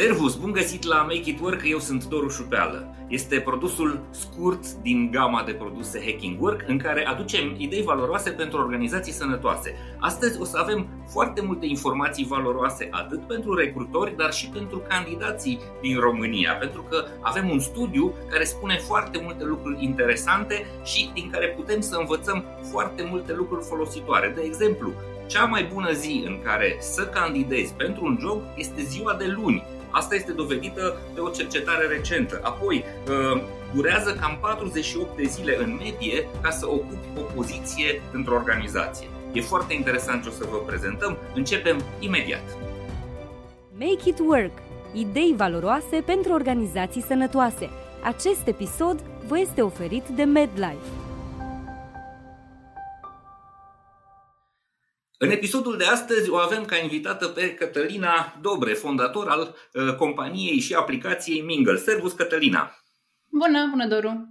Servus, bun găsit la Make It Work, eu sunt Doru Șupeală. Este produsul scurt din gama de produse Hacking Work în care aducem idei valoroase pentru organizații sănătoase. Astăzi o să avem foarte multe informații valoroase atât pentru recrutori, dar și pentru candidații din România, pentru că avem un studiu care spune foarte multe lucruri interesante și din care putem să învățăm foarte multe lucruri folositoare. De exemplu, cea mai bună zi în care să candidezi pentru un job este ziua de luni Asta este dovedită de o cercetare recentă. Apoi, uh, durează cam 48 de zile în medie ca să ocupi o poziție într-o organizație. E foarte interesant ce o să vă prezentăm. Începem imediat. Make it work. Idei valoroase pentru organizații sănătoase. Acest episod vă este oferit de MedLife. În episodul de astăzi o avem ca invitată pe Cătălina Dobre, fondator al uh, companiei și aplicației Mingle. Servus, Cătălina! Bună, bună, Doru!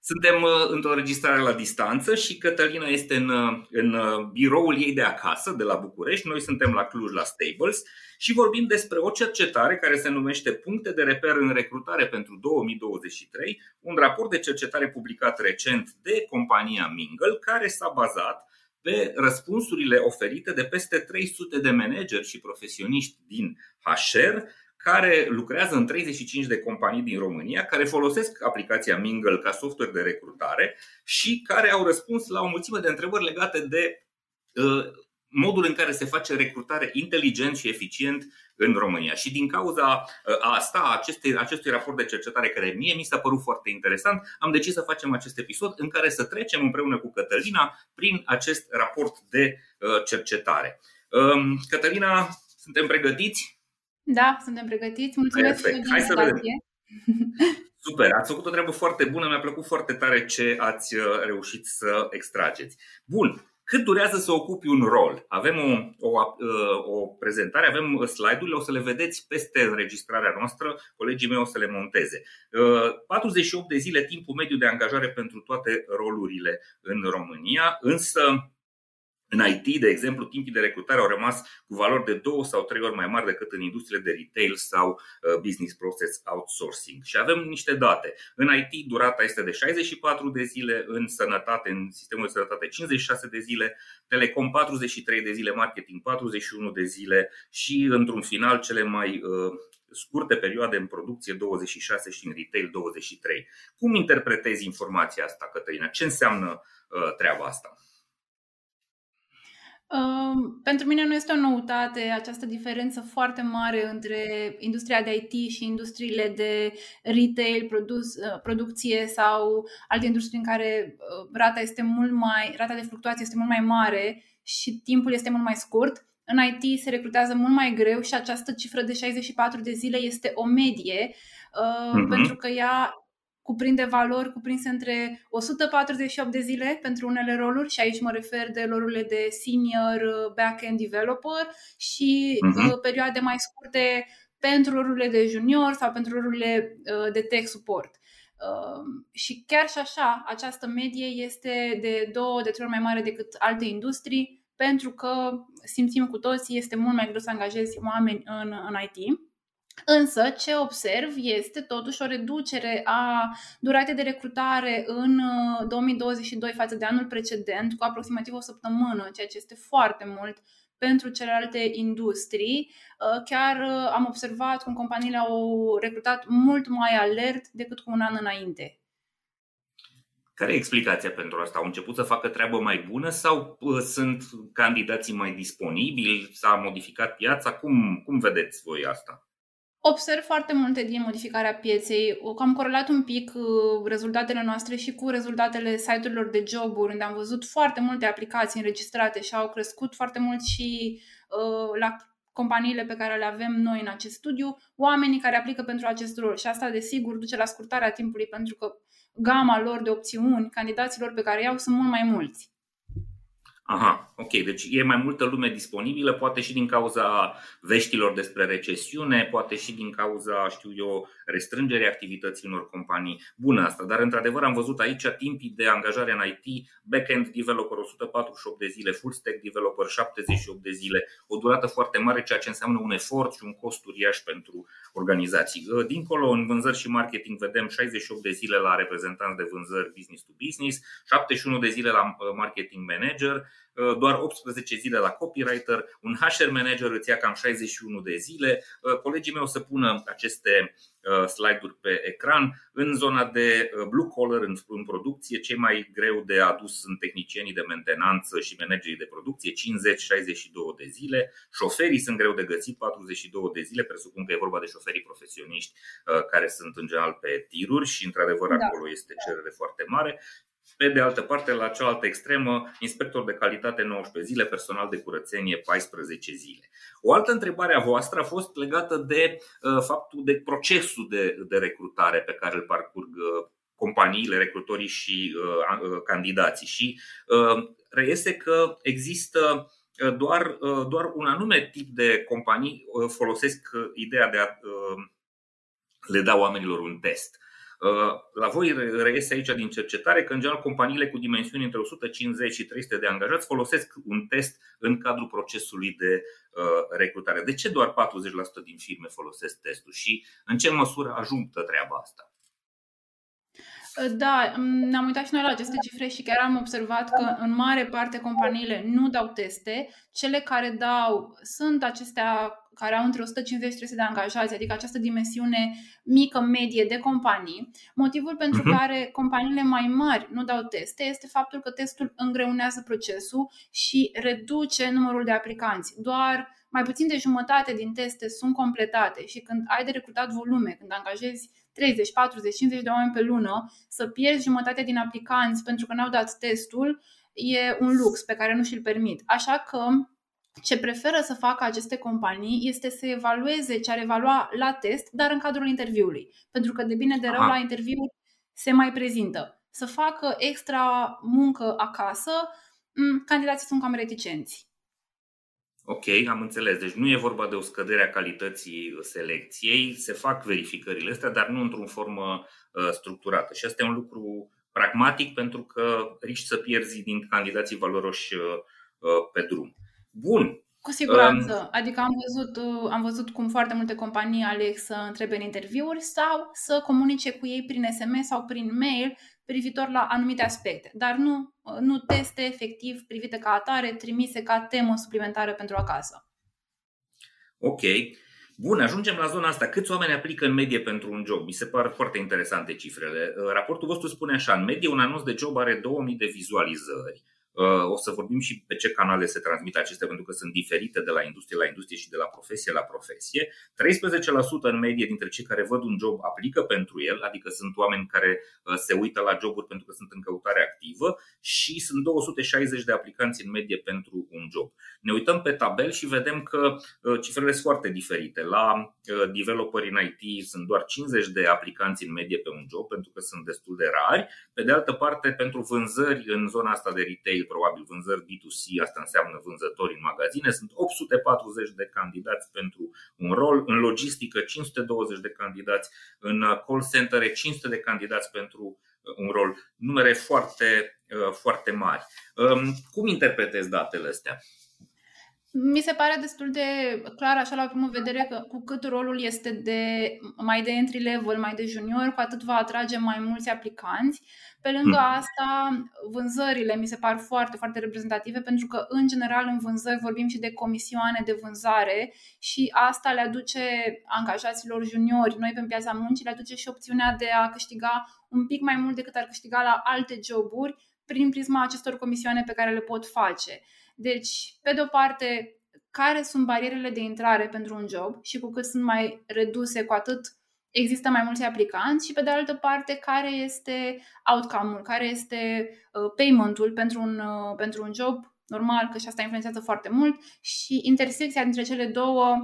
Suntem uh, într-o înregistrare la distanță și Cătălina este în, uh, în biroul ei de acasă, de la București. Noi suntem la Cluj, la Stables și vorbim despre o cercetare care se numește Puncte de reper în recrutare pentru 2023, un raport de cercetare publicat recent de compania Mingle, care s-a bazat pe răspunsurile oferite de peste 300 de manageri și profesioniști din HR care lucrează în 35 de companii din România, care folosesc aplicația Mingle ca software de recrutare și care au răspuns la o mulțime de întrebări legate de uh, modul în care se face recrutare inteligent și eficient în România. Și din cauza ă, asta, acestui, acestui raport de cercetare care mie mi s-a părut foarte interesant, am decis să facem acest episod în care să trecem împreună cu Cătălina prin acest raport de ă, cercetare. Cătălina, suntem pregătiți? Da, suntem pregătiți. Mulțumesc Perfect. Hai să vedem. Super, ați făcut o treabă foarte bună, mi-a plăcut foarte tare ce ați ă, reușit să extrageți. Bun, cât durează să ocupi un rol? Avem o, o, uh, o prezentare, avem slide-urile, o să le vedeți peste înregistrarea noastră, colegii mei o să le monteze. 48 uh, de zile timpul mediu de angajare pentru toate rolurile în România, însă în IT, de exemplu, timpii de recrutare au rămas cu valori de două sau trei ori mai mari decât în industriile de retail sau uh, business process outsourcing. Și avem niște date. În IT durata este de 64 de zile, în sănătate, în sistemul de sănătate 56 de zile, telecom 43 de zile, marketing 41 de zile și într-un final cele mai uh, scurte perioade în producție 26 și în retail 23. Cum interpretezi informația asta, Cătălina? Ce înseamnă uh, treaba asta? Pentru mine nu este o noutate această diferență foarte mare între industria de IT și industriile de retail, produs, uh, producție sau alte industrii în care uh, rata este mult mai rata de fluctuație este mult mai mare și timpul este mult mai scurt. În IT se recrutează mult mai greu și această cifră de 64 de zile este o medie, uh-huh. pentru că ea cuprinde valori cuprinse între 148 de zile pentru unele roluri și aici mă refer de rolurile de senior uh, back-end developer și uh-huh. perioade mai scurte pentru rolurile de junior sau pentru rolurile uh, de tech support. Uh, și chiar și așa, această medie este de două, de trei ori mai mare decât alte industrii, pentru că simțim cu toții, este mult mai greu să angajezi oameni în, în IT. Însă, ce observ este totuși o reducere a duratei de recrutare în 2022 uh, față de anul precedent, cu aproximativ o săptămână, ceea ce este foarte mult pentru celelalte industrii. Uh, chiar uh, am observat cum companiile au recrutat mult mai alert decât cu un an înainte. Care e explicația pentru asta? Au început să facă treabă mai bună sau sunt candidații mai disponibili? S-a modificat piața? Cum, cum vedeți voi asta? Observ foarte multe din modificarea pieței. Am corelat un pic uh, rezultatele noastre și cu rezultatele site-urilor de joburi, unde am văzut foarte multe aplicații înregistrate și au crescut foarte mult și uh, la companiile pe care le avem noi în acest studiu, oamenii care aplică pentru acest rol. Și asta, desigur, duce la scurtarea timpului, pentru că gama lor de opțiuni, candidaților pe care iau, sunt mult mai mulți. Aha, ok. Deci e mai multă lume disponibilă, poate și din cauza veștilor despre recesiune, poate și din cauza, știu eu, restrângerii activității unor companii. Bună asta, dar într-adevăr am văzut aici timpii de angajare în IT, back-end developer 148 de zile, full stack developer 78 de zile, o durată foarte mare, ceea ce înseamnă un efort și un cost uriaș pentru organizații. Dincolo, în vânzări și marketing, vedem 68 de zile la reprezentanți de vânzări business to business, 71 de zile la uh, marketing manager, Uh, doar 18 zile la copywriter, un HR manager îți ia cam 61 de zile. Uh, colegii mei o să pună aceste uh, slide-uri pe ecran. În zona de blue collar, în producție, cei mai greu de adus sunt tehnicienii de mentenanță și managerii de producție, 50-62 de zile. Șoferii sunt greu de găsit, 42 de zile. Presupun că e vorba de șoferii profesioniști care sunt în general pe tiruri și într-adevăr da. acolo este cerere foarte mare. Pe de altă parte, la cealaltă extremă, inspector de calitate 19 zile, personal de curățenie 14 zile. O altă întrebare a voastră a fost legată de uh, faptul de procesul de, de recrutare pe care îl parcurg uh, companiile, recrutorii și uh, uh candidații. Și uh, reiese că există uh, doar, uh, doar un anume tip de companii folosesc ideea de a le da oamenilor un test. Uh, la voi reiese aici din cercetare că, în general, companiile cu dimensiuni între 150 și 300 de angajați folosesc un test în cadrul procesului de uh, recrutare. De ce doar 40% din firme folosesc testul și în ce măsură ajută treaba asta? Da, ne-am uitat și noi la aceste cifre și chiar am observat că în mare parte companiile nu dau teste. Cele care dau sunt acestea care au între 150 și 300 de angajați, adică această dimensiune mică, medie de companii. Motivul pentru uh-huh. care companiile mai mari nu dau teste este faptul că testul îngreunează procesul și reduce numărul de aplicanți. Doar mai puțin de jumătate din teste sunt completate și când ai de recrutat volume, când angajezi 30, 40, 50 de oameni pe lună, să pierzi jumătate din aplicanți pentru că n-au dat testul, e un lux pe care nu și-l permit. Așa că ce preferă să facă aceste companii este să evalueze ce ar evalua la test, dar în cadrul interviului. Pentru că de bine de rău Aha. la interviu se mai prezintă. Să facă extra muncă acasă, candidații sunt cam reticenți. Ok, am înțeles. Deci nu e vorba de o scădere a calității selecției, se fac verificările astea, dar nu într-o formă uh, structurată. Și asta e un lucru pragmatic pentru că riști să pierzi din candidații valoroși uh, uh, pe drum. Bun. Cu siguranță. Um, adică am văzut, uh, am văzut cum foarte multe companii aleg să întrebe în interviuri sau să comunice cu ei prin SMS sau prin mail privitor la anumite aspecte, dar nu, uh, nu teste efectiv privite ca atare, trimise ca temă suplimentară pentru acasă. Ok. Bun, ajungem la zona asta. Câți oameni aplică în medie pentru un job? Mi se par foarte interesante cifrele. Uh, raportul vostru spune așa, în medie un anunț de job are 2000 de vizualizări. Uh, o să vorbim și pe ce canale se transmit acestea, pentru că sunt diferite de la industrie la industrie și de la profesie la profesie. 13% în medie dintre cei care văd un job aplică pentru el, adică sunt oameni care uh, se uită la joburi pentru că sunt în căutare activă și sunt 260 de aplicanți în medie pentru un job. Ne uităm pe tabel și vedem că uh, cifrele sunt foarte diferite. La developeri în IT sunt doar 50 de aplicanți în medie pe un job, pentru că sunt destul de rari. Pe de altă parte, pentru vânzări în zona asta de retail, probabil vânzări B2C, asta înseamnă vânzători în magazine, sunt 840 de candidați pentru un rol, în logistică 520 de candidați, în call center 500 de candidați pentru uh, un rol, numere foarte, uh, foarte mari. Um, cum interpretezi datele astea? Mi se pare destul de clar, așa la primă vedere, că cu cât rolul este de mai de entry level, mai de junior, cu atât va atrage mai mulți aplicanți. Pe lângă hmm. asta, vânzările mi se par foarte, foarte reprezentative pentru că, în general, în vânzări vorbim și de comisioane de vânzare și asta le aduce angajaților juniori, noi pe piața muncii, le aduce și opțiunea de a câștiga un pic mai mult decât ar câștiga la alte joburi prin prisma acestor comisioane pe care le pot face. Deci, pe de o parte, care sunt barierele de intrare pentru un job și cu cât sunt mai reduse, cu atât există mai mulți aplicanți și pe de altă parte care este outcome-ul, care este uh, payment-ul pentru un, uh, pentru un job, normal că și asta influențează foarte mult și intersecția dintre cele două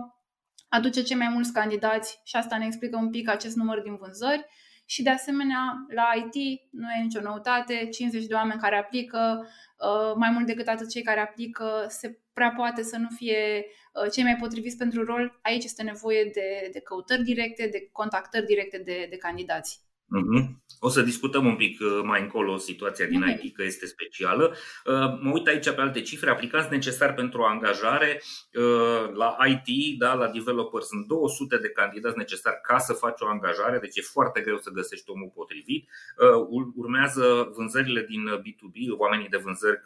aduce cei mai mulți candidați și asta ne explică un pic acest număr din vânzări și de asemenea la IT nu e nicio noutate, 50 de oameni care aplică, uh, mai mult decât atât cei care aplică, se prea poate să nu fie uh, cei mai potriviți pentru rol. Aici este nevoie de, de căutări directe, de contactări directe de, de candidați. Mm-hmm. O să discutăm un pic uh, mai încolo situația din mm-hmm. IT, că este specială. Uh, mă uit aici pe alte cifre. Aplicați necesari pentru angajare uh, la IT, da, la developer sunt 200 de candidați necesari ca să faci o angajare, deci e foarte greu să găsești omul potrivit. Urmează vânzările din B2B, oamenii de vânzări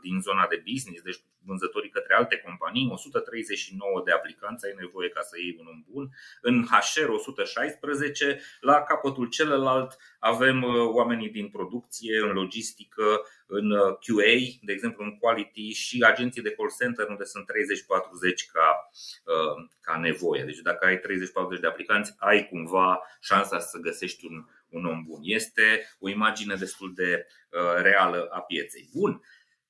din zona de business, deci vânzătorii către alte companii, 139 de aplicanți ai nevoie ca să iei un om bun. În HR 116, la capătul celălalt avem uh, oamenii din producție, în logistică, în uh, QA, de exemplu în quality și agenții de call center unde sunt 30-40 ca, uh, ca nevoie. Deci dacă ai 30-40 de aplicanți, ai cumva șansa să găsești un, un om bun. Este o imagine destul de reală a pieței. Bun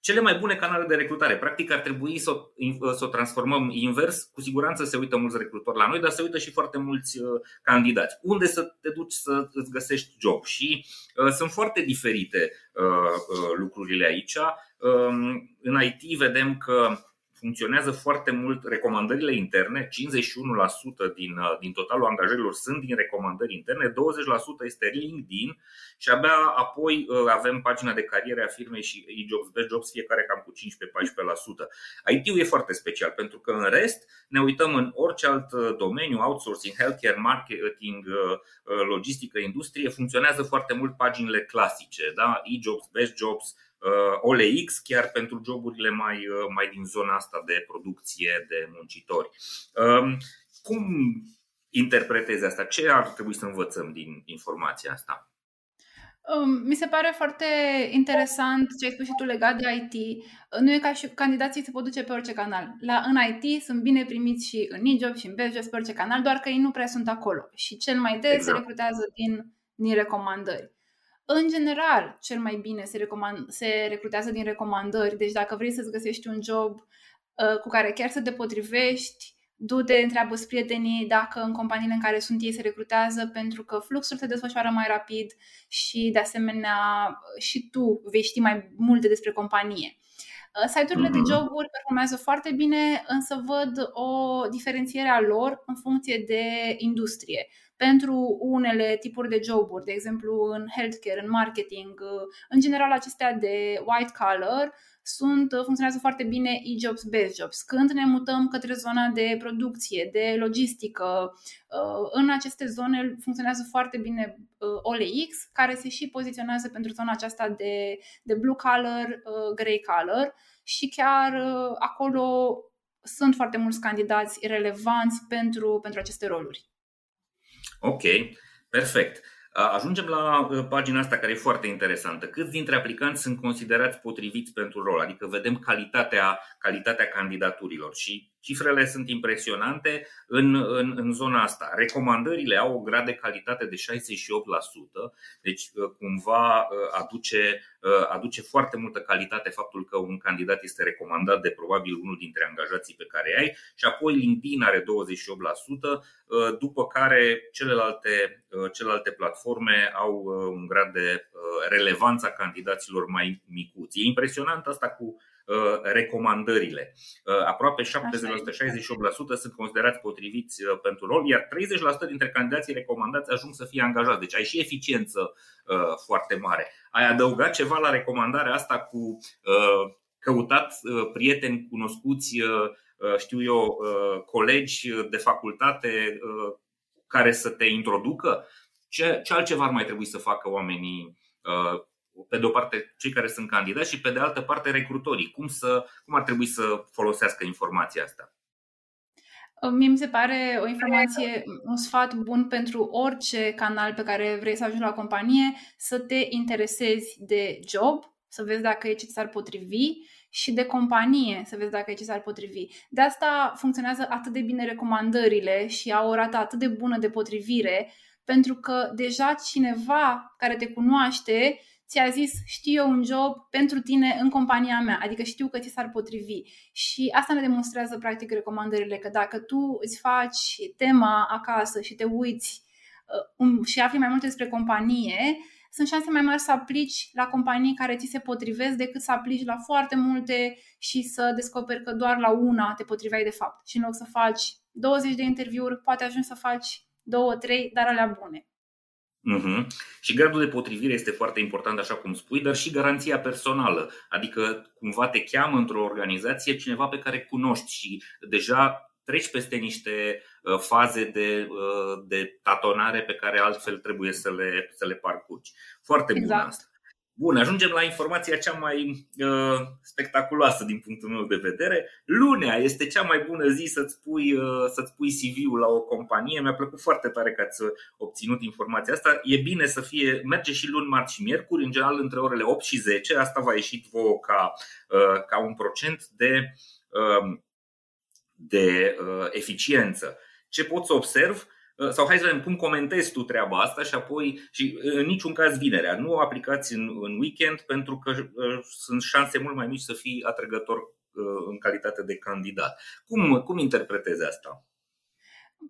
cele mai bune canale de recrutare. Practic ar trebui să o, să o transformăm invers. Cu siguranță se uită mulți recrutori la noi, dar se uită și foarte mulți uh, candidați. Unde să te duci să îți găsești job? Și uh, sunt foarte diferite uh, uh, lucrurile aici. Uh, în IT vedem că funcționează foarte mult recomandările interne, 51% din, uh, din totalul angajărilor sunt din recomandări interne, 20% este LinkedIn și abia apoi uh, avem pagina de carriere a firmei și e-jobs, best jobs, fiecare cam cu 15-14%. IT-ul e foarte special pentru că în rest ne uităm în orice alt uh, domeniu, outsourcing, healthcare, marketing, logistică, industrie, funcționează foarte mult paginile clasice, da? e-jobs, best jobs, Uh, OLX chiar pentru joburile mai, uh, mai din zona asta de producție de muncitori. Um, cum interpretezi asta? Ce ar trebui să învățăm din informația asta? Um, mi se pare foarte interesant ce ai spus și tu legat de IT. Nu e ca și candidații se pot duce pe orice canal. La, în IT sunt bine primiți și în e și în BestJobs pe orice canal, doar că ei nu prea sunt acolo. Și cel mai des exact. se recrutează din, din recomandări. În general, cel mai bine se, recomand, se recrutează din recomandări, deci dacă vrei să-ți găsești un job uh, cu care chiar să te potrivești, du-te, întreabă prietenii dacă în companiile în care sunt ei se recrutează, pentru că fluxul se desfășoară mai rapid și, de asemenea, și tu vei ști mai multe despre companie. Uh, site-urile de mhm. joburi performează foarte bine, însă văd o diferențiere a lor în funcție de industrie pentru unele tipuri de joburi, de exemplu în healthcare, în marketing, în general acestea de white collar, sunt, funcționează foarte bine e-jobs, best jobs. Când ne mutăm către zona de producție, de logistică, uh, în aceste zone funcționează foarte bine uh, OLX, care se și poziționează pentru zona aceasta de, de blue collar, uh, grey collar și chiar acolo sunt foarte mulți candidați relevanți pentru, pentru aceste roluri. Ok, perfect. Ajungem la pagina asta care e foarte interesantă. Câți dintre aplicanți sunt considerați potriviți pentru rol? Adică vedem calitatea, calitatea candidaturilor și Cifrele sunt impresionante în, în, în zona asta. Recomandările au o grad de calitate de 68%, deci uh, cumva uh, aduce, uh, aduce foarte multă calitate faptul că un candidat este recomandat de probabil unul dintre angajații pe care ai și apoi LinkedIn are 28%, după care celelalte, celelalte platforme au un grad de relevanță a candidaților mai micuți. E impresionant asta cu Uh, recomandările. Uh, aproape 70%, 68% sunt considerați potriviți uh, pentru rol, iar 30% dintre candidații recomandați ajung să fie angajați. Deci ai și eficiență foarte mare. Ai adăugat ceva la recomandarea asta cu căutat prieteni cunoscuți, știu eu, colegi de facultate care să te introducă? Ce, ce altceva ar mai trebui să facă oamenii pe de o parte cei care sunt candidați și pe de altă parte recrutorii. Cum, să, cum ar trebui să folosească informația asta? Mie mi se pare o informație, un sfat bun pentru orice canal pe care vrei să ajungi la companie, să te interesezi de job, să vezi dacă e ce ți-ar potrivi și de companie, să vezi dacă e ce ți-ar potrivi. De asta funcționează atât de bine recomandările și au o rată atât de bună de potrivire, pentru că deja cineva care te cunoaște ți-a zis știu eu un job pentru tine în compania mea, adică știu că ți s-ar potrivi. Și asta ne demonstrează practic recomandările, că dacă tu îți faci tema acasă și te uiți um, și afli mai multe despre companie, sunt șanse mai mari să aplici la companii care ți se potrivesc decât să aplici la foarte multe și să descoperi că doar la una te potriveai de fapt. Și în loc să faci 20 de interviuri, poate ajungi să faci două, trei, dar alea bune. Uh-huh. Și gradul de potrivire este foarte important, așa cum spui, dar și garanția personală. Adică cumva te cheamă într-o organizație cineva pe care cunoști și deja treci peste niște uh, faze de, uh, de tatonare pe care altfel trebuie să le, să le parcurgi. Foarte exact. bună asta. Bun, ajungem la informația cea mai uh, spectaculoasă din punctul meu de vedere. Lunea este cea mai bună zi să-ți pui, uh, să-ți pui CV-ul la o companie. Mi-a plăcut foarte tare că ați obținut informația asta. E bine să fie, merge și luni, marți și miercuri, în general între orele 8 și 10. Asta va ieși vouă ca, uh, ca un procent de, uh, de uh, eficiență. Ce pot să observ? Uh, sau hai să vedem cum comentezi tu treaba asta și apoi și uh, în niciun caz vinerea. Nu o aplicați în, în weekend pentru că uh, sunt șanse mult mai mici să fii atrăgător în calitate de candidat. Cum, cum interpretezi asta?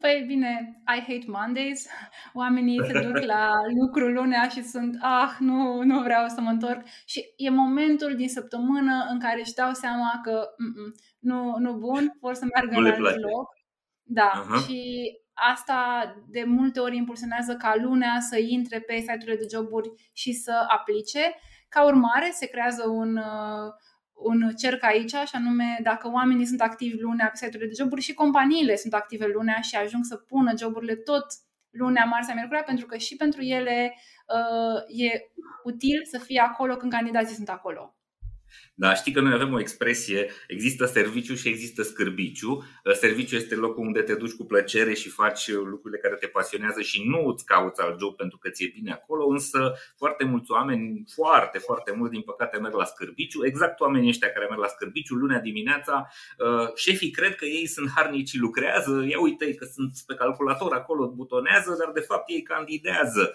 Păi bine, I hate Mondays. Oamenii se duc la lucru lunea și sunt, ah, nu, nu vreau să mă întorc. Și e momentul din săptămână în care își dau seama că nu, nu bun, vor să meargă nu la alt loc. Da, uh-huh. și asta de multe ori impulsionează ca lunea să intre pe site-urile de joburi și să aplice. Ca urmare, se creează un, uh, un cerc aici, și anume dacă oamenii sunt activi lunea pe site-urile de joburi și companiile sunt active lunea și ajung să pună joburile tot lunea, marțea, miercurea, pentru că și pentru ele uh, e util să fie acolo când candidații sunt acolo. Da, știi că noi avem o expresie, există serviciu și există scârbiciu. Uh, serviciu este locul unde te duci cu plăcere și faci uh, lucrurile care te pasionează și nu îți cauți alt job pentru că ți-e bine acolo, însă foarte mulți oameni, foarte, foarte mulți, din păcate, merg la scârbiciu. Exact oamenii ăștia care merg la scârbiciu, lunea dimineața, uh, șefii cred că ei sunt harnici și lucrează, ia uite că sunt pe calculator acolo, butonează, dar de fapt ei candidează.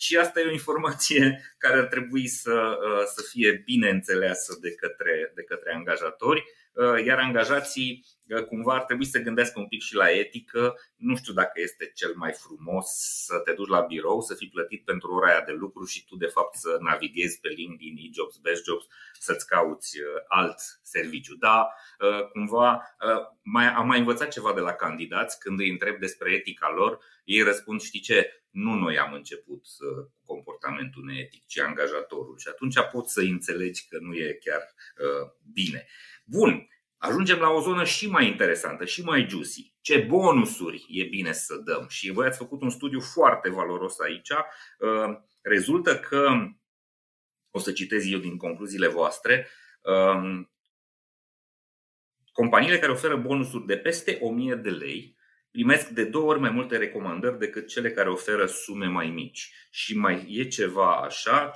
Um, și asta e o informație care ar trebui să, uh, să fie bine înțeleasă de către, de către angajatori, uh, iar angajații uh, cumva ar trebui să gândească un pic și la etică. Nu știu dacă este cel mai frumos să te duci la birou, să fii plătit pentru ora aia de lucru și tu de fapt să navighezi pe LinkedIn, e-jobs, best jobs, să-ți cauți alt serviciu. Da, cumva mai, am mai învățat ceva de la candidați când îi întreb despre etica lor, ei răspund, știi ce, nu noi am început cu comportamentul neetic, ci angajatorul. Și atunci poți să înțelegi că nu e chiar uh, bine. Bun, ajungem la o zonă și mai interesantă, și mai juicy. Ce bonusuri e bine să dăm? Și voi ați făcut un studiu foarte valoros aici. Uh, rezultă că, o să citez eu din concluziile voastre, uh, companiile care oferă bonusuri de peste 1000 de lei primesc de două ori mai multe recomandări decât cele care oferă sume mai mici. Și mai e ceva așa,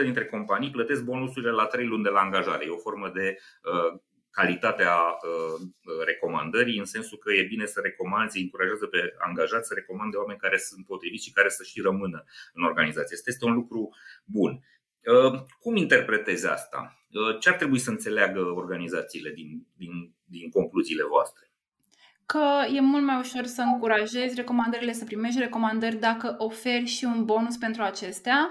50% dintre companii plătesc bonusurile la 3 luni de la angajare. E o formă de uh, calitatea uh, recomandării, în sensul că e bine să recomanzi, încurajează pe angajați să recomande oameni care sunt potriviți și care să și rămână în organizație. Este un lucru bun. Uh, cum interpretezi asta? Uh, ce ar trebui să înțeleagă organizațiile din, din, din concluziile voastre? că e mult mai ușor să încurajezi recomandările, să primești recomandări dacă oferi și un bonus pentru acestea.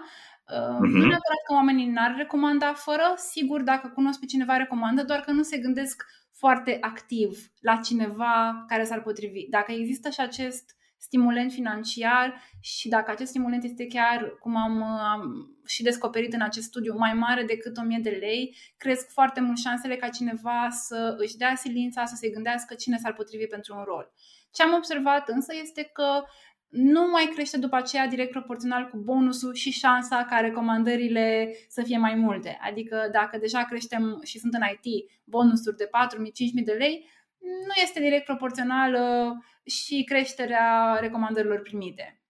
Uh-huh. Nu neapărat că oamenii n-ar recomanda fără, sigur, dacă cunosc pe cineva, recomandă, doar că nu se gândesc foarte activ la cineva care s-ar potrivi. Dacă există și acest stimulent financiar și dacă acest stimulent este chiar, cum am, am și descoperit în acest studiu, mai mare decât 1000 de lei, cresc foarte mult șansele ca cineva să își dea silința, să se gândească cine s-ar potrivi pentru un rol. Ce am observat însă este că nu mai crește după aceea direct proporțional cu bonusul și șansa ca recomandările să fie mai multe. Adică dacă deja creștem și sunt în IT bonusuri de 4.000-5.000 de lei, nu este direct proporțională și creșterea recomandărilor primite.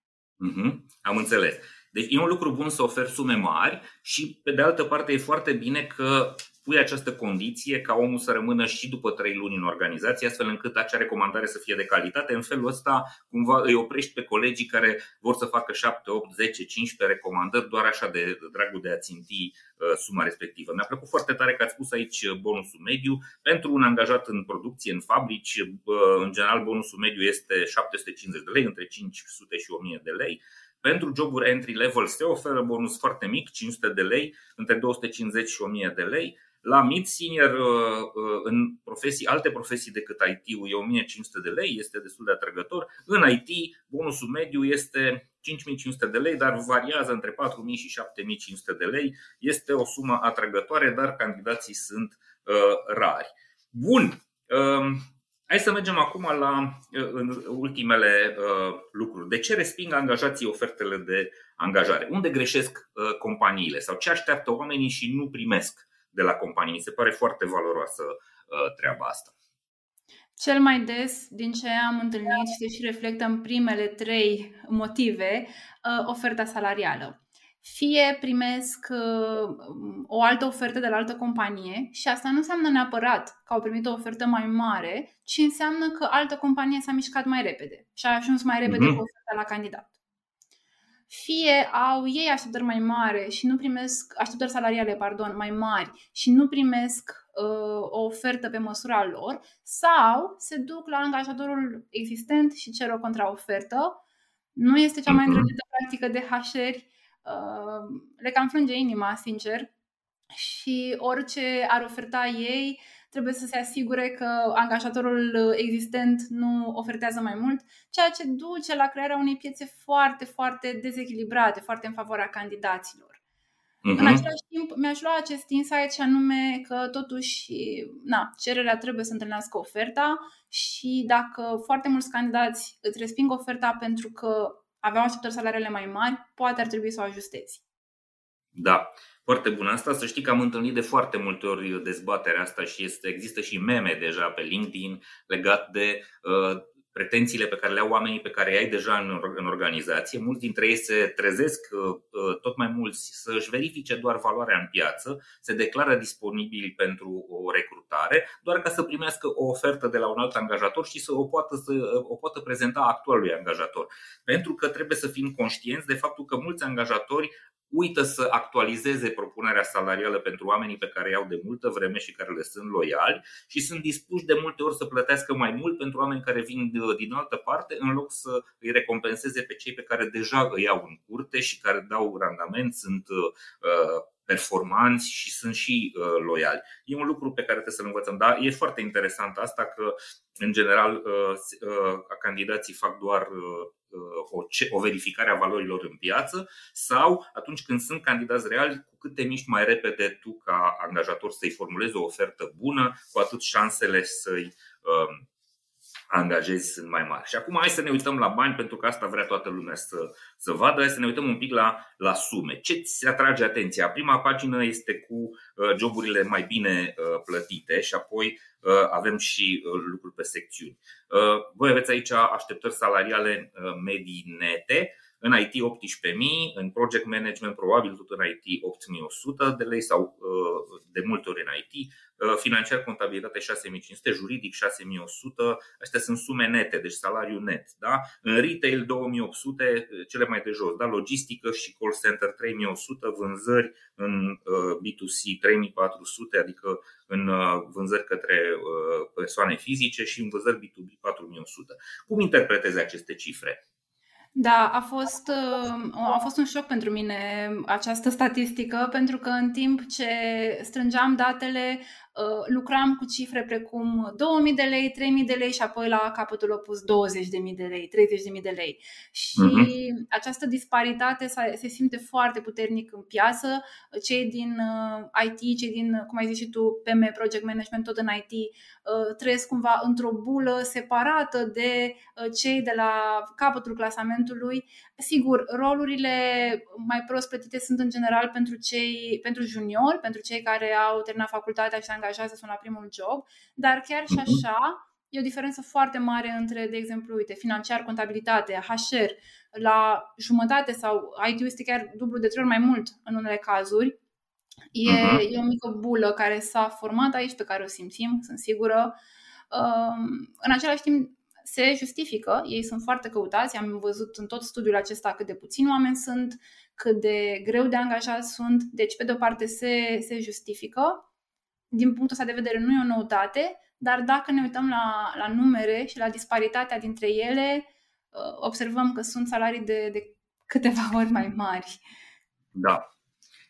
Mm-hmm. Am înțeles. Deci e un lucru bun să oferi sume mari și pe de altă parte e foarte bine că pui această condiție ca omul să rămână și după trei luni în organizație, astfel încât acea recomandare să fie de calitate. În felul ăsta, cumva îi oprești pe colegii care vor să facă 7, 8, 10, 15 recomandări doar așa de dragul de a ținti uh, suma respectivă. Mi-a plăcut foarte tare că ați spus aici bonusul mediu. Pentru un angajat în producție, în fabrici, uh, în general bonusul mediu este 750 de lei, între 500 și 1000 de lei. Pentru joburi entry level se oferă bonus foarte mic, 500 de lei, între 250 și 1000 de lei. La mid senior, uh, uh, în profesii, alte profesii decât IT-ul, e 1500 de lei, este destul de atrăgător. În IT, bonusul mediu este 5500 de lei, dar variază între 4000 și 7500 de lei. Este o sumă atrăgătoare, dar candidații sunt uh, rari. Bun. Um, hai să mergem acum la în ultimele lucruri. De ce resping angajații ofertele de angajare? Unde greșesc companiile sau ce așteaptă oamenii și nu primesc? De la companie. Mi se pare foarte valoroasă uh, treaba asta. Cel mai des, din ce am întâlnit și se și reflectă în primele trei motive, uh, oferta salarială. Fie primesc uh, o altă ofertă de la altă companie și asta nu înseamnă neapărat că au primit o ofertă mai mare, ci înseamnă că altă companie s-a mișcat mai repede și a ajuns mai repede mm-hmm. cu oferta la candidat fie au ei așteptări mai mari și nu primesc așteptări salariale, pardon, mai mari și nu primesc uh, o ofertă pe măsura lor, sau se duc la angajatorul existent și cer o contraofertă. Nu este cea mai mhm. îndrăgită practică de HR, uh, le cam frânge inima, sincer, și orice ar oferta ei trebuie să se asigure că angajatorul existent nu ofertează mai mult, ceea ce duce la crearea unei piețe foarte, foarte dezechilibrate, foarte în favoarea candidaților. Uh-huh. În același timp, mi-aș lua acest insight și anume că totuși na, cererea trebuie să întâlnească oferta și dacă foarte mulți candidați îți resping oferta pentru că aveau așteptări salariale mai mari, poate ar trebui să o ajustezi. Da. Foarte bună asta. Să știi că am întâlnit de foarte multe ori dezbaterea asta și este, există și meme deja pe LinkedIn legat de uh, pretențiile pe care le au oamenii pe care i-ai deja în, în organizație. Mulți dintre ei se trezesc uh, uh, tot mai mulți să-și verifice doar valoarea în piață, se declară disponibili pentru o recrutare, doar ca să primească o ofertă de la un alt angajator și să o poată, să o poată prezenta actualului angajator. Pentru că trebuie să fim conștienți de faptul că mulți angajatori uită să actualizeze propunerea salarială pentru oamenii pe care iau de multă vreme și care le sunt loiali și sunt dispuși de multe ori să plătească mai mult pentru oameni care vin din altă parte în loc să îi recompenseze pe cei pe care deja îi iau în curte și care dau randament, sunt uh, performanți și sunt și uh, loiali. E un lucru pe care trebuie să-l învățăm, dar e foarte interesant asta că, în general, uh, candidații fac doar o, o verificare a valorilor în piață sau atunci când sunt candidați reali, cu cât te miști mai repede tu ca angajator să-i formulezi o ofertă bună, cu atât șansele să-i um, angajezi sunt mai mari. Și acum hai să ne uităm la bani, pentru că asta vrea toată lumea să, să vadă. Hai să ne uităm un pic la, la sume. Ce ți atrage atenția? Prima pagină este cu uh, joburile mai bine uh, plătite și apoi uh, avem și lucruri pe secțiuni. Voi aveți aici așteptări salariale medii nete în IT 18.000, în project management probabil tot în IT 8.100 de lei sau uh, de multe ori în IT, uh, financiar contabilitate 6.500, juridic 6.100, astea sunt sume nete, deci salariu net. Da? În retail 2.800, uh, cele mai de jos, da? logistică și call center 3.100, vânzări în B2C 3.400, adică în vânzări către persoane fizice și în vânzări B2B 4.100. Cum interpretezi aceste cifre? Da, a fost, uh, a fost un șoc pentru mine această statistică, pentru că în timp ce strângeam datele, Uh, lucram cu cifre precum 2000 de lei, 3000 de lei și apoi la capătul opus 20.000 de lei, 30.000 de lei. Și uh-huh. această disparitate se simte foarte puternic în piață. Cei din uh, IT, cei din, cum ai zis și tu, PM, Project Management, tot în IT, uh, trăiesc cumva într-o bulă separată de cei de la capătul clasamentului. Sigur, rolurile mai prost plătite sunt în general pentru cei pentru juniori, pentru cei care au terminat facultatea și se angajează, sunt la primul job, dar chiar și mhm. așa e o diferență foarte mare între, de exemplu, uite, financiar, contabilitate, HR, la jumătate sau IT este chiar dublu de trei ori mai mult în unele cazuri. E, uh-huh. e o mică bulă care s-a format aici, pe care o simțim, sunt sigură. Um, în același timp, se justifică, ei sunt foarte căutați, am văzut în tot studiul acesta cât de puțini oameni sunt, cât de greu de angajați sunt, deci pe de o parte se, se justifică, din punctul ăsta de vedere nu e o noutate, dar dacă ne uităm la, la numere și la disparitatea dintre ele, uh, observăm că sunt salarii de, de câteva ori mai mari. Da.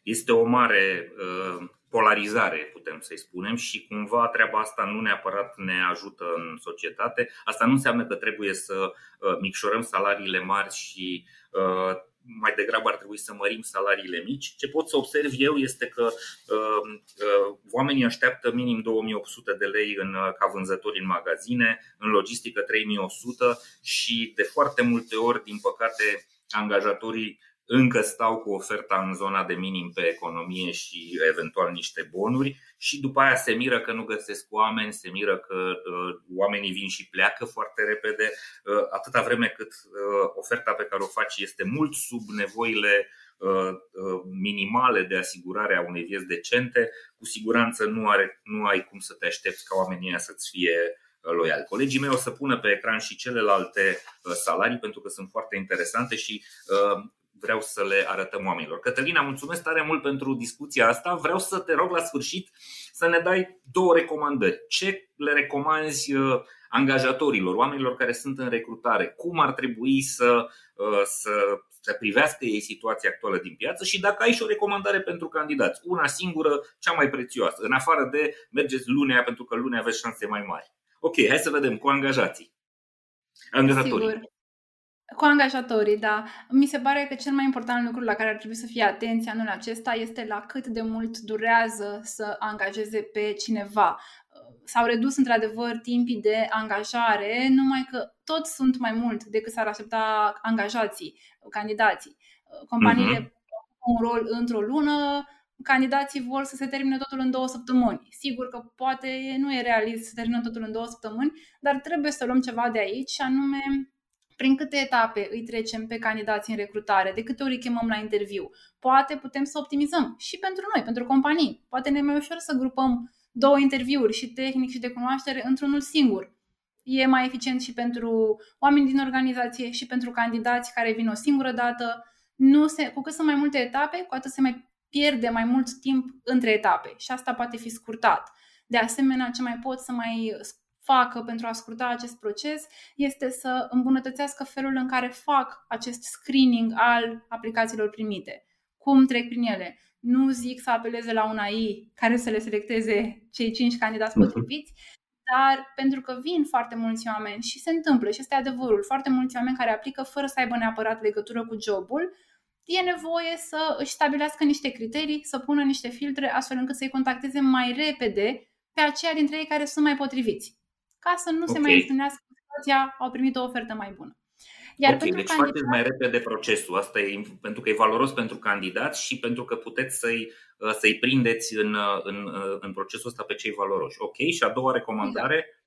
Este o mare uh, polarizare, putem să-i spunem, și cumva treaba asta nu neapărat ne ajută în societate. Asta nu înseamnă că trebuie să uh, micșorăm salariile mari și uh, mai degrabă ar trebui să mărim salariile mici. Ce pot să observ eu este că uh, uh, oamenii așteaptă minim 2800 de lei în, uh, ca vânzători în magazine, în logistică 3100 și de foarte multe ori, din păcate, angajatorii încă stau cu oferta în zona de minim pe economie și eventual niște bonuri și după aia se miră că nu găsesc oameni, se miră că uh, oamenii vin și pleacă foarte repede, uh, atâta vreme cât uh, oferta pe care o faci este mult sub nevoile uh, uh, minimale de asigurare a unei vieți decente, cu siguranță nu, are, nu ai cum să te aștepți ca oamenii să-ți fie uh, loiali. Colegii mei o să pună pe ecran și celelalte salarii pentru că sunt foarte interesante și vreau să le arătăm oamenilor. Cătălina, mulțumesc tare mult pentru discuția asta. Vreau să te rog la sfârșit să ne dai două recomandări. Ce le recomanzi uh, angajatorilor, oamenilor care sunt în recrutare? Cum ar trebui să, uh, să, să privească ei situația actuală din piață și dacă ai și o recomandare pentru candidați, una singură, cea mai prețioasă, în afară de mergeți lunea pentru că lunea aveți șanse mai mari. Ok, hai să vedem cu angajații. Angajatorii. Sigur. Cu angajatorii, da. Mi se pare că cel mai important lucru la care ar trebui să fie atenție anul acesta este la cât de mult durează să angajeze pe cineva. S-au redus într-adevăr timpii de angajare, numai că tot sunt mai mult decât s-ar aștepta angajații, candidații. Companiile uh-huh. un rol într-o lună, candidații vor să se termine totul în două săptămâni. Sigur că poate nu e realist să termină totul în două săptămâni, dar trebuie să luăm ceva de aici și anume prin câte etape îi trecem pe candidații în recrutare, de câte ori îi chemăm la interviu. Poate putem să optimizăm și pentru noi, pentru companii. Poate ne e mai ușor să grupăm două interviuri, și tehnic și de cunoaștere, într-unul singur. E mai eficient și pentru oameni din organizație și pentru candidați care vin o singură dată. Nu se, cu cât sunt mai multe etape, cu atât se mai pierde mai mult timp între etape și asta poate fi scurtat. De asemenea, ce mai pot să mai facă pentru a scurta acest proces este să îmbunătățească felul în care fac acest screening al aplicațiilor primite. Cum trec prin ele. Nu zic să apeleze la un AI care să le selecteze cei cinci candidați mhm. potriviți, dar pentru că vin foarte mulți oameni și se întâmplă, și este adevărul, foarte mulți oameni care aplică fără să aibă neapărat legătură cu jobul, e nevoie să își stabilească niște criterii, să pună niște filtre astfel încât să-i contacteze mai repede pe aceia dintre ei care sunt mai potriviți ca să nu okay. se mai întâlnească situația, au primit o ofertă mai bună. Iar okay, pentru deci candidat... faceți mai repede procesul. Asta e pentru că e valoros pentru candidați și pentru că puteți să-i, uh, să-i prindeți în, uh, în, uh, în procesul ăsta pe cei valoroși. Ok, și a doua recomandare? Exact.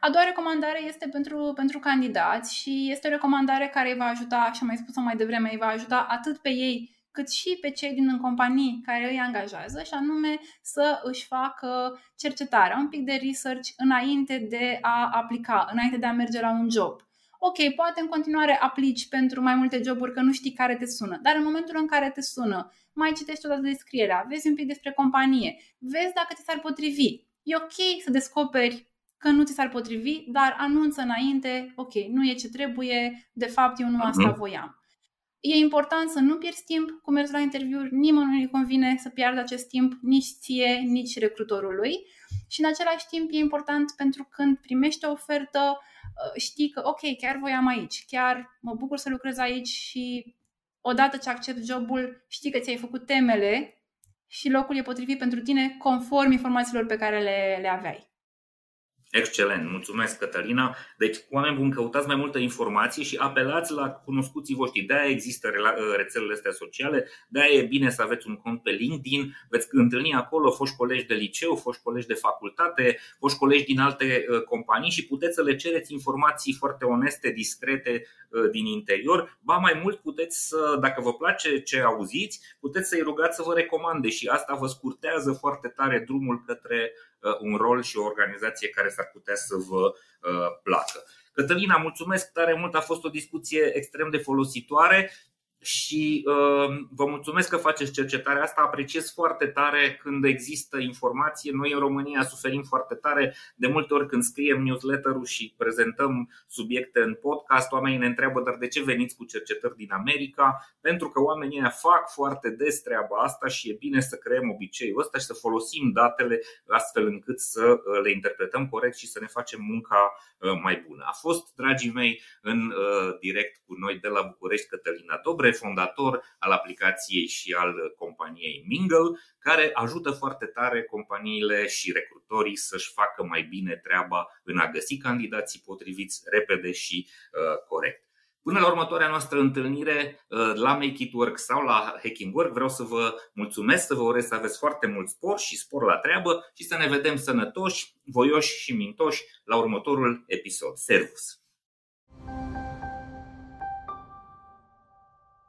A doua recomandare este pentru, pentru candidați și este o recomandare care îi va ajuta, și am mai spus-o mai devreme, îi va ajuta atât pe ei cât și pe cei din companii care îi angajează și anume să își facă cercetarea, un pic de research înainte de a aplica, înainte de a merge la un job. Ok, poate în continuare aplici pentru mai multe joburi că nu știi care te sună, dar în momentul în care te sună, mai citești odată descrierea, vezi un pic despre companie, vezi dacă ți s-ar potrivi. E ok să descoperi că nu ți s-ar potrivi, dar anunță înainte, ok, nu e ce trebuie, de fapt eu nu asta mhm. voiam. E important să nu pierzi timp cu mers la interviuri, nimănui nu îi convine să piardă acest timp, nici ție, nici recrutorului. Și în același timp e important pentru când primești o ofertă, uh, știi că ok, chiar voiam aici, chiar mă bucur să lucrez aici și odată ce accept jobul, știi că ți-ai făcut temele și locul e potrivit pentru tine conform informațiilor pe care le, le aveai. Excelent, mulțumesc Cătălina. Deci oameni buni, căutați mai multă informație și apelați la cunoscuții voștri. De-aia există rețelele astea sociale, de-aia e bine să aveți un cont pe LinkedIn, veți întâlni acolo foști colegi de liceu, foști colegi de facultate, foști colegi din alte uh, companii și puteți să le cereți informații foarte oneste, discrete uh, din interior. Ba mai mult puteți să, dacă vă place ce auziți, puteți să-i rugați să vă recomande și asta vă scurtează foarte tare drumul către Uh, un rol și o organizație care s-ar putea să vă uh, placă. Cătălina, mulțumesc tare mult, a fost o discuție extrem de folositoare și uh, vă mulțumesc că faceți cercetarea asta. Apreciez foarte tare când există informație. Noi în România suferim foarte tare. De multe ori când scriem newsletter-ul și prezentăm subiecte în podcast, oamenii ne întreabă dar de ce veniți cu cercetări din America? Pentru că oamenii fac foarte des treaba asta și e bine să creăm obiceiul ăsta și să folosim datele astfel încât să uh, le interpretăm corect și să ne facem munca uh, mai bună. A fost, dragii mei, în uh, direct cu noi de la București Cătălina Dobre fondator al aplicației și al companiei Mingle, care ajută foarte tare companiile și recrutorii să-și facă mai bine treaba în a găsi candidații potriviți repede și uh, corect. Până la următoarea noastră întâlnire uh, la Make It Work sau la Hacking Work, vreau să vă mulțumesc, să vă urez să aveți foarte mult spor și spor la treabă și să ne vedem sănătoși, voioși și mintoși la următorul episod. Servus!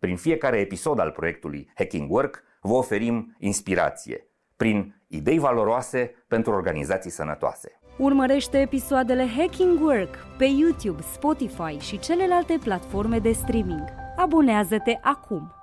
prin fiecare episod al proiectului Hacking Work vă oferim inspirație prin idei valoroase pentru organizații sănătoase. Urmărește episoadele Hacking Work pe YouTube, Spotify și celelalte platforme de streaming. Abonează-te acum!